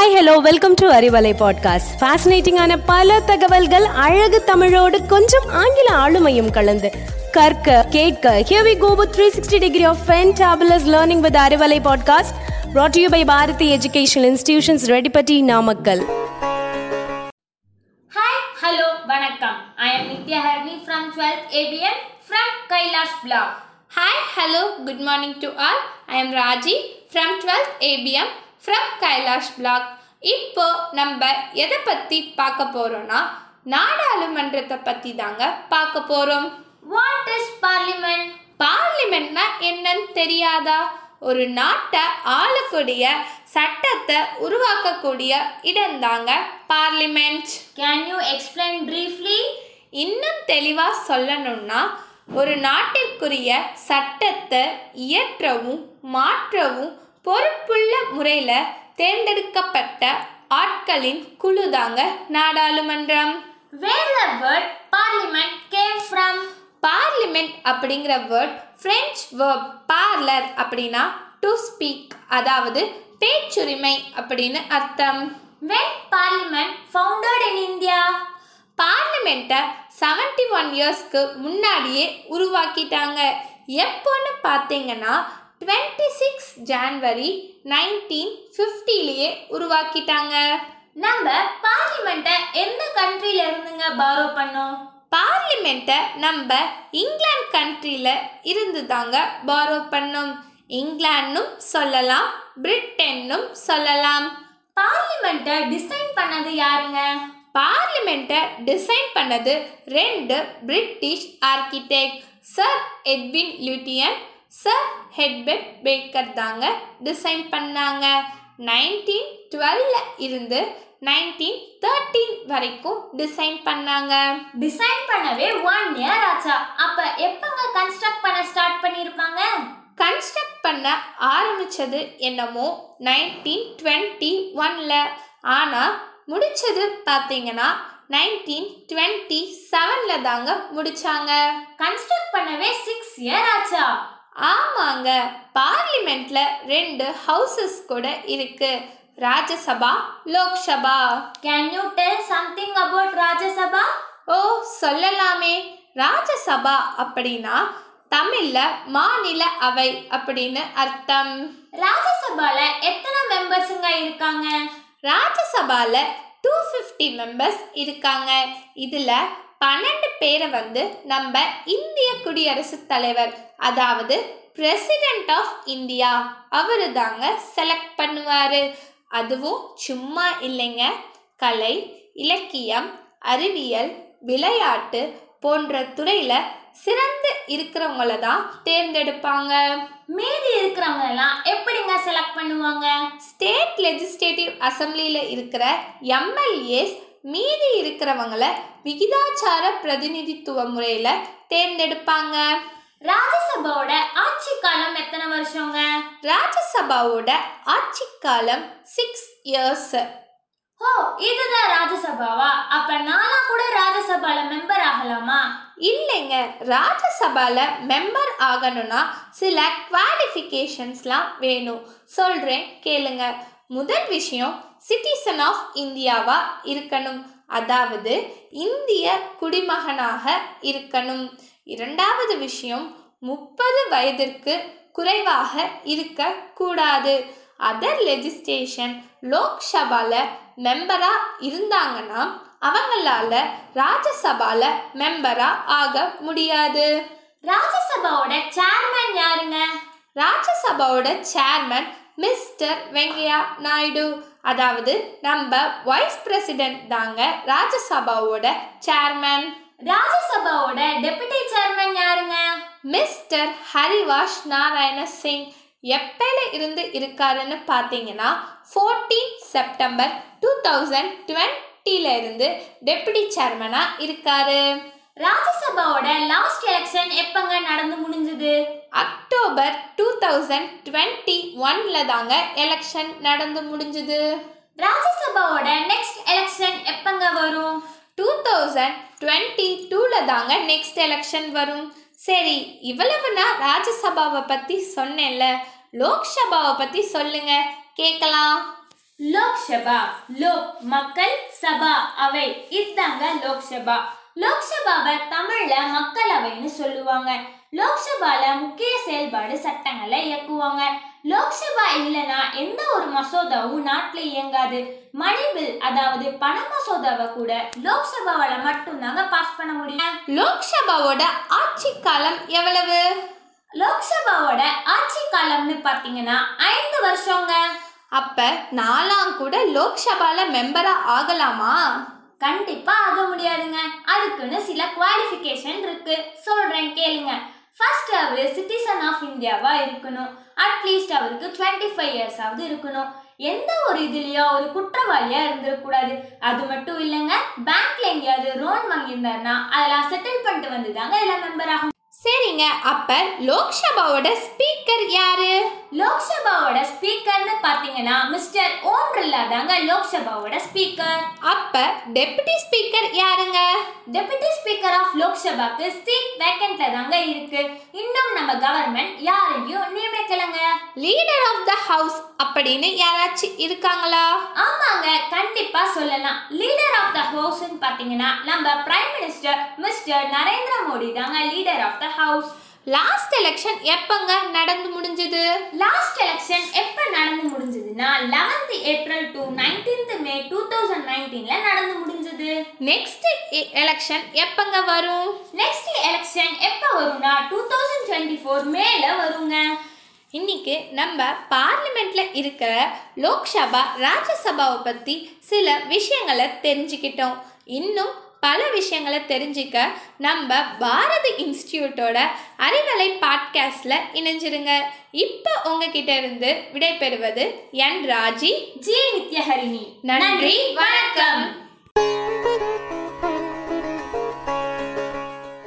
Hi hello welcome to Arivalai podcast ஃபேசினேட்டிங்கான பல தகவல்கள் அழகு தமிழோடு கொஞ்சம் ஆங்கில ஆளுமையும் கலந்து. கற்க கேட்க here we go with 360 degree of fantabulous learning with Arivalai podcast brought to you by Bharathi educational institutions Reddipatti Namakkal hi hello வணக்கம். I am Nithya ஹர்னி from 12th ABM from Kailash block hi hello good morning to all I am Raji from twelfth ABM from Kailash block இப்போ நம்ம எதை பற்றி பார்க்க போகிறோன்னா நாடாளுமன்றத்தை பற்றி தாங்க பார்க்க போகிறோம் வாட் இஸ் பார்லிமெண்ட் பார்லிமெண்ட்னா என்னன்னு தெரியாதா? ஒரு நாட்டை ஆளக்கூடிய சட்டத்தை உருவாக்கக்கூடிய இடம்தாங்க parliament. Can you explain briefly? இன்னும் தெளிவாக சொல்லணும்னா ஒரு நாட்டிற்குரிய சட்டத்தை இயற்றவும் மாற்றவும் பொறுப்புள்ள முறையில் தேர்ந்தெடுக்கப்பட்ட ஆட்களின் குழுதாங்க நாடாளுமன்றம். Where the word parliament came from parliament அப்படிங்கிற வேர்ட் ஃப்ரெஞ்ச் வேர்ப் பார்லர் அப்படின்னா டு ஸ்பீக் அதாவது பேச்சுரிமை அப்படின்னு அர்த்தம். When parliament founded in india? பார்லிமெண்ட்டை செவன்டி ஒன் இயர்ஸ்க்கு முன்னாடியே உருவாக்கிட்டாங்க. எப்போன்னு பார்த்தீங்கன்னா டுவெண்ட்டி சிக்ஸ் ஜான்வரி நைன்டீன் ஃபிஃப்டிலேயே உருவாக்கிட்டாங்க. நம்ம பார்லிமெண்ட்டை எந்த கண்ட்ரில இருந்துங்க பாரோ பண்ணோம்? பார்லிமெண்ட்டை நம்ம இங்கிலாந்து கண்ட்ரியில் இருந்து தாங்க பாரோ பண்ணோம். இங்கிலாந்தும் சொல்லலாம் பிரிட்டனும் சொல்லலாம். பார்லிமெண்ட்டை டிசைன் பண்ணது யாருங்க? பார்லிமெண்ட்டை டிசைன் பண்ணது ரெண்டு British architect sir Edwin Lutyens sir Herbert Baker தாங்க டிசைன் பண்ணாங்க. நைன்டீன் டுவெல்ல இருந்து நைன்டீன் தேர்ட்டீன் வரைக்கும் டிசைன் பண்ணாங்க. டிசைன் பண்ணவே ஒன் இயர் ஆச்சா. அப்ப எப்பங்க கன்ஸ்ட்ரக்ட் பண்ண ஸ்டார்ட் பண்ணிருப்பாங்க? கன்ஸ்ட்ரக்ட் பண்ண ஆரம்பிச்சது என்னமோ நைன்டீன் டுவெண்ட்டி ஒன்ல ஆனால் முடிச்சது பார்த்தீங்கன்னா நைன்டீன் டுவெண்ட்டி செவனில் தாங்க முடிச்சாங்க. கன்ஸ்ட்ரக்ட் பண்ணவே சிக்ஸ் இயர் ஆச்சா. ஆமாங்க பார்லிமெண்ட்ல ரெண்டு ஹவுசஸ் கூட இருக்கு. Rajya Sabha Lok Sabha. Can you tell something about Rajya Sabha? ஓ சொல்லலாமே. ராஜ்யசபா அப்படின்னா தமிழ்ல மாநில அவை அப்படின்னு அர்த்தம். ராஜ்யசபால எத்தனை மெம்பர்ஸுங்க இருக்காங்க? ராஜ்யசபால டூ ஃபிஃப்டி மெம்பர்ஸ் இருக்காங்க. இதில் பன்னெண்டு பேரை வந்து நம்ம இந்திய குடியரசுத் தலைவர் அதாவது பிரசிடென்ட் ஆஃப் இந்தியா அவரு தாங்க செலக்ட் பண்ணுவார். அதுவும் சும்மா இல்லைங்க. கலை இலக்கியம் அறிவியல் விளையாட்டு போன்ற துறையில் சிறந்து இருக்கிறவங்கள தான் தேர்ந்தெடுப்பாங்க. மீதி இருக்கிறவங்க எல்லாம் எப்படிங்க செலக்ட் பண்ணுவாங்க? ஸ்டேட் லெஜிஸ்லேட்டிவ் அசம்பிளியில் இருக்கிற எம்எல்ஏஸ் மீதி இருக்கிறவங்கள விகிதாச்சார பிரதிநிதித்துவ முறையில் தேர்ந்தெடுப்பாங்க. ராஜ்யசபாவோட ஆட்சி காலம் எத்தனை வருஷங்க? ராஜ்யசபாவோட ஆட்சி காலம் சிக்ஸ் இயர்ஸ் ஓ இதுதான் ராஜ்யசபாவா? அப்ப நானா கூட ராஜ்யசபால மெம்பர் ஆகலாமா? இல்லைங்க ராஜ்யசபால மெம்பர் ஆகணும்னா சில குவாலிஃபிகேஷன்ஸ்லாம் வேணும். சொல்கிறேன் கேளுங்க. முதல் விஷயம் சிட்டிசன் ஆஃப் இந்தியாவா இருக்கணும். அதாவது இந்திய குடிமகனாக இருக்கணும். இரண்டாவது விஷயம் முப்பது வயதிற்கு குறைவாக இருக்கக்கூடாது அதர் லெஜிஸ்லேஷன் லோக்சபால மெம்பரா இருந்தாங்கன்னா அவங்களால ராஜ்யசபால மெம்பரா ஆக முடியாது. ராஜ்யசபாவோட சேர்மன் யாருங்க? ராஜ்யசபாவோட சேர்மன் மிஸ்டர் வெங்கையா நாயுடு. அதாவது நம்ம வைஸ் பிரசிடென்ட் தாங்க ராஜ்யசபாவோட சேர்மன் ராஜ்யசபாவோட டெபுட்டி சேர்மன் யாருங்க? மிஸ்டர் ஹரிவாஷ் நாராயண சிங் எப்பல இருந்து இருக்காருன்னு பார்த்தீங்கன்னா ஃபோர்டீன் செப்டம்பர் டூ தௌசண்ட் டுவெண்ட்டில இருந்து டெப்யூட்டி சேர்மனாக இருக்காரு. ராஜ்யசபாவோட லாஸ்ட் எலெக்ஷன் எப்பங்க நடந்து முடிஞ்சது? அக்டோபர் டூ தௌசண்ட் டுவெண்ட்டி ஒன்ல தாங்க எலெக்ஷன் நடந்து முடிஞ்சுது. ராஜ்யசபாவோட நெக்ஸ்ட் எலெக்ஷன் எப்பங்க வரும்? டூ தௌசண்ட் டுவெண்ட்டி டூவில் தாங்க நெக்ஸ்ட் எலெக்ஷன் வரும். சரி இவ்வளவு நான் ராஜ்யசபாவை பற்றி சொன்னேன்ல. லோக்சபாவை பற்றி சொல்லுங்க கேட்கலாம். லோக்சபா லோக் மக்கள் சபா அவை. இதுதாங்க லோக்சபா. லோக்சபாவை தமிழ்ல மக்களவைன்னு சொல்லுவாங்க. லோக்சபால முக்கிய செயல்பாடு சட்டங்களை இயக்குவாங்க. லோக்சபா இல்லனா எந்த ஒரு மசோதாவும் நாட்டுல இயங்காது. மணி பில் அதாவது பண மசோதாவை கூட லோக்சபாவால மட்டும்தாங்க பாஸ் பண்ண முடியும். லோக்சபாவோட ஆட்சி காலம் எவ்வளவு? லோக்சபாவோட ஆட்சி காலம்னு பாத்தீங்கன்னா ஐந்து வருஷங்க. அப்ப நாலாம் கூட லோக்சபால மெம்பரா ஆகலாமா? அதுக்குன்னு சில குவாலிஃபிகேஷன் இருக்கு. சொல்றேன் கேளுங்க. ஃபர்ஸ்ட் அவர் சிட்டிசன் ஆஃப் இந்தியாவா இருக்கணும். அட்லீஸ்ட் அவருக்கு டுவெண்ட்டி ஃபைவ் இயர்ஸ் ஆகுது இருக்கணும். எந்த ஒரு இதுலயோ ஒரு குற்றவாளியா இருந்திருக்கூடாது. அது மட்டும் இல்லைங்க பேங்க்ல எங்கேயாவது லோன் வாங்கியிருந்தாருன்னா அதெல்லாம் செட்டில் பண்ணிட்டு வந்து தாங்க இதுல மெம்பர் ஆகும். சரிங்க அப்ப லோக்சபாவோட ஸ்பீக்கர் யாரு? லோக்சபாவோட ஸ்பீக்கர்னு பாத்தீங்கன்னா மிஸ்டர் ஓம் பிர்லா தாங்க லோக்சபாவோட ஸ்பீக்கர். அப்ப டெபுட்டி ஸ்பீக்கர் யாருங்க? டெபுட்டி ஸ்பீக்கர் ஆஃப் லோக்சபாக்கு சீட் வேக்கண்ட்ல தாங்க இருக்கு. இன்னும் நம்ம கவர்மெண்ட் யாரையும் நியமிக்கலங்க. லீடர் ஆஃப் த ஹவுஸ் அப்படின்னு யாராச்சும் இருக்காங்களா? ஆமாங்க கண்டிப்பா சொல்லலாம். லீடர் ஆஃப் த ஹவுஸ்னு பாத்தீங்கன்னா நம்ம prime minister mister Narendra Modi தாங்க leader of the house last election எப்பங்க நடந்து முடிஞ்சது? லாஸ்ட் எலெக்ஷன் எப்ப நடந்து முடிஞ்சதுன்னா 11th April to 19th May two thousand நைன்டீன்ல நடந்து முடிஞ்சது. நெக்ஸ்ட் எலெக்ஷன் எப்பங்க வரும்? நெக்ஸ்ட் எலெக்ஷன் எப்ப வரும்னா டூ தௌசண்ட் டுவெண்ட்டி ஃபோர் மேல வருங்க. இன்னைக்கு நம்ம பார்லிமெண்ட்ல இருக்கிற லோக்சபா ராஜ்யசபாவை பத்தி சில விஷயங்களை தெரிஞ்சுக்கிட்டோம். இன்னும் பல விஷயங்களை தெரிஞ்சிக்க நம்ம பாரதி இன்ஸ்டியூட்டோட அறிவலை பாட்காஸ்டில் இணைஞ்சிருங்க. இப்போ உங்ககிட்ட இருந்து விடைபெறுவது என் ராஜி ஜி நித்யஹரிணி. நன்றி வணக்கம்.